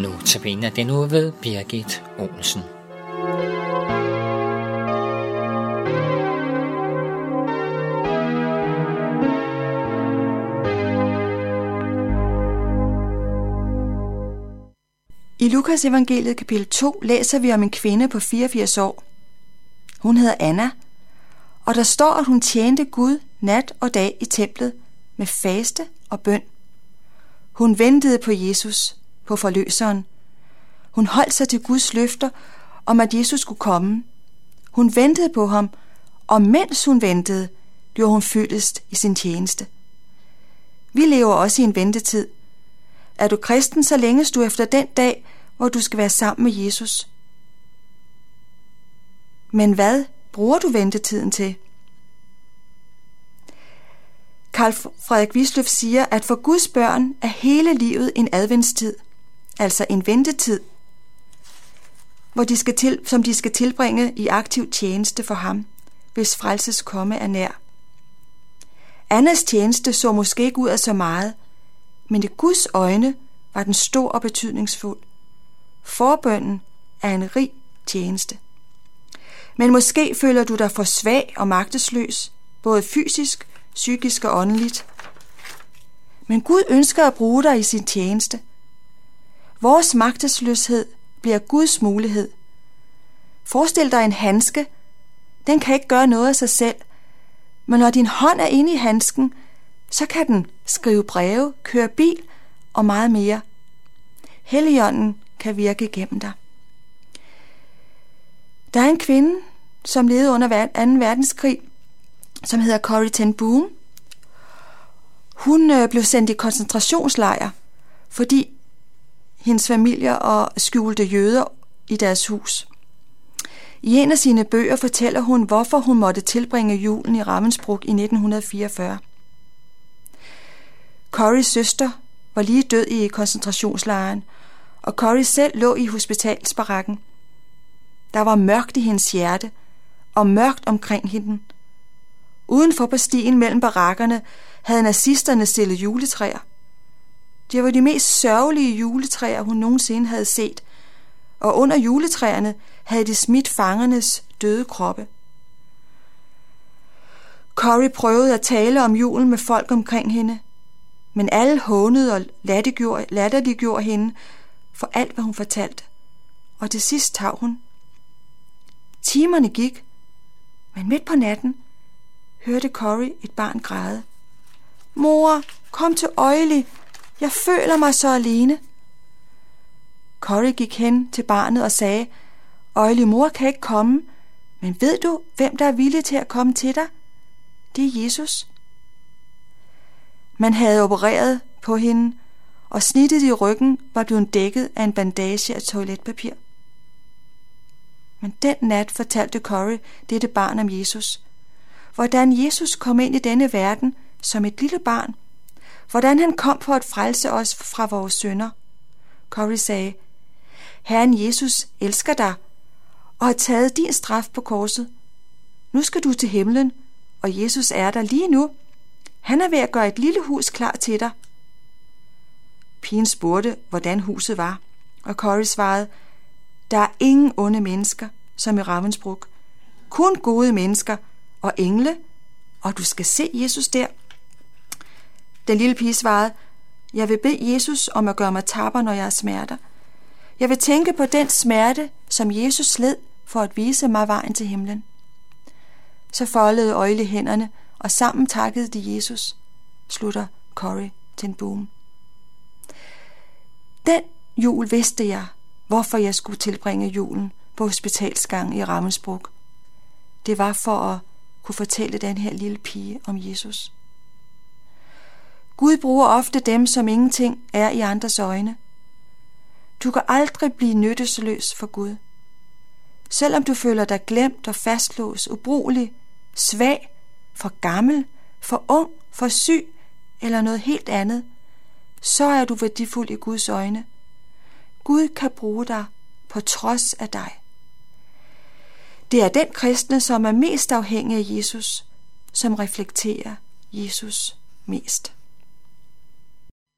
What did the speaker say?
Nu tabiner den nu ved Birgit Olsen. I Lukas evangeliet kapitel 2 læser vi om en kvinde på 84 år. Hun hedder Anna, og der står, at hun tjente Gud nat og dag i templet med faste og bøn. Hun ventede på Jesus, på forløseren. Hun holdt sig til Guds løfter om, at Jesus skulle komme. Hun ventede på ham, og mens hun ventede, gjorde hun fyldest i sin tjeneste. Vi lever også i en ventetid. Er du kristen, så længes du efter den dag, hvor du skal være sammen med Jesus. Men hvad bruger du ventetiden til? Karl Frederik Wisløf siger, at for Guds børn er hele livet en adventstid, altså en ventetid, hvor de skal til, som de skal tilbringe i aktiv tjeneste for ham, hvis frelses komme er nær. Annas tjeneste så måske ikke ud af så meget, men i Guds øjne var den stor og betydningsfuld. Forbønden er en rig tjeneste. Men måske føler du dig for svag og magtesløs, både fysisk, psykisk og åndeligt. Men Gud ønsker at bruge dig i sin tjeneste. Vores magtesløshed bliver Guds mulighed. Forestil dig en handske. Den kan ikke gøre noget af sig selv. Men når din hånd er inde i handsken, så kan den skrive breve, køre bil og meget mere. Helligånden kan virke igennem dig. Der er en kvinde, som levede under 2. verdenskrig, som hedder Corrie ten Boom. Hun øh, blev sendt i koncentrationslejr, fordi hendes familie og skjulte jøder i deres hus. I en af sine bøger fortæller hun, hvorfor hun måtte tilbringe julen i Ravensbrück i 1944. Corys søster var lige død i koncentrationslejren, og Corrie selv lå i hospitalsbarakken. Der var mørkt i hendes hjerte, og mørkt omkring hende. Udenfor på stien mellem barakkerne havde nazisterne stillet juletræer. Det var de mest sørgelige juletræer, hun nogensinde havde set, og under juletræerne havde de smidt fangernes døde kroppe. Corrie prøvede at tale om julen med folk omkring hende, men alle hånede og latterliggjorde hende for alt, hvad hun fortalte. Og til sidst tav hun. Timerne gik, men midt på natten hørte Corrie et barn græde. Mor, kom til Øjli. Jeg føler mig så alene. Corrie gik hen til barnet og sagde, Øjle mor kan ikke komme, men ved du, hvem der er villig til at komme til dig? Det er Jesus. Man havde opereret på hende, og snittet i ryggen var blevet dækket af en bandage af toiletpapir. Men den nat fortalte Corrie dette barn om Jesus. Hvordan Jesus kom ind i denne verden som et lille barn. Hvordan han kom for at frelse os fra vores synder. Corey sagde, Herren Jesus elsker dig og har taget din straf på korset. Nu skal du til himlen, og Jesus er der lige nu. Han er ved at gøre et lille hus klar til dig. Pigen spurgte, hvordan huset var, og Corey svarede, der er ingen onde mennesker, som i Ravensbrug. Kun gode mennesker og engle, og du skal se Jesus der. Den lille pige svarede, jeg vil bede Jesus om at gøre mig tapper, når jeg er smerter. Jeg vil tænke på den smerte, som Jesus led for at vise mig vejen til himlen. Så foldede Øjle hænderne, og sammen takkede de Jesus, slutter Corey til en boom. Den jul vidste jeg, hvorfor jeg skulle tilbringe julen på hospitalsgang i Ravensbrück. Det var for at kunne fortælle den her lille pige om Jesus. Gud bruger ofte dem, som ingenting er i andres øjne. Du kan aldrig blive nyttesløs for Gud. Selvom du føler dig glemt og fastlåst, ubrugelig, svag, for gammel, for ung, for syg eller noget helt andet, så er du værdifuld i Guds øjne. Gud kan bruge dig på trods af dig. Det er den kristne, som er mest afhængig af Jesus, som reflekterer Jesus mest.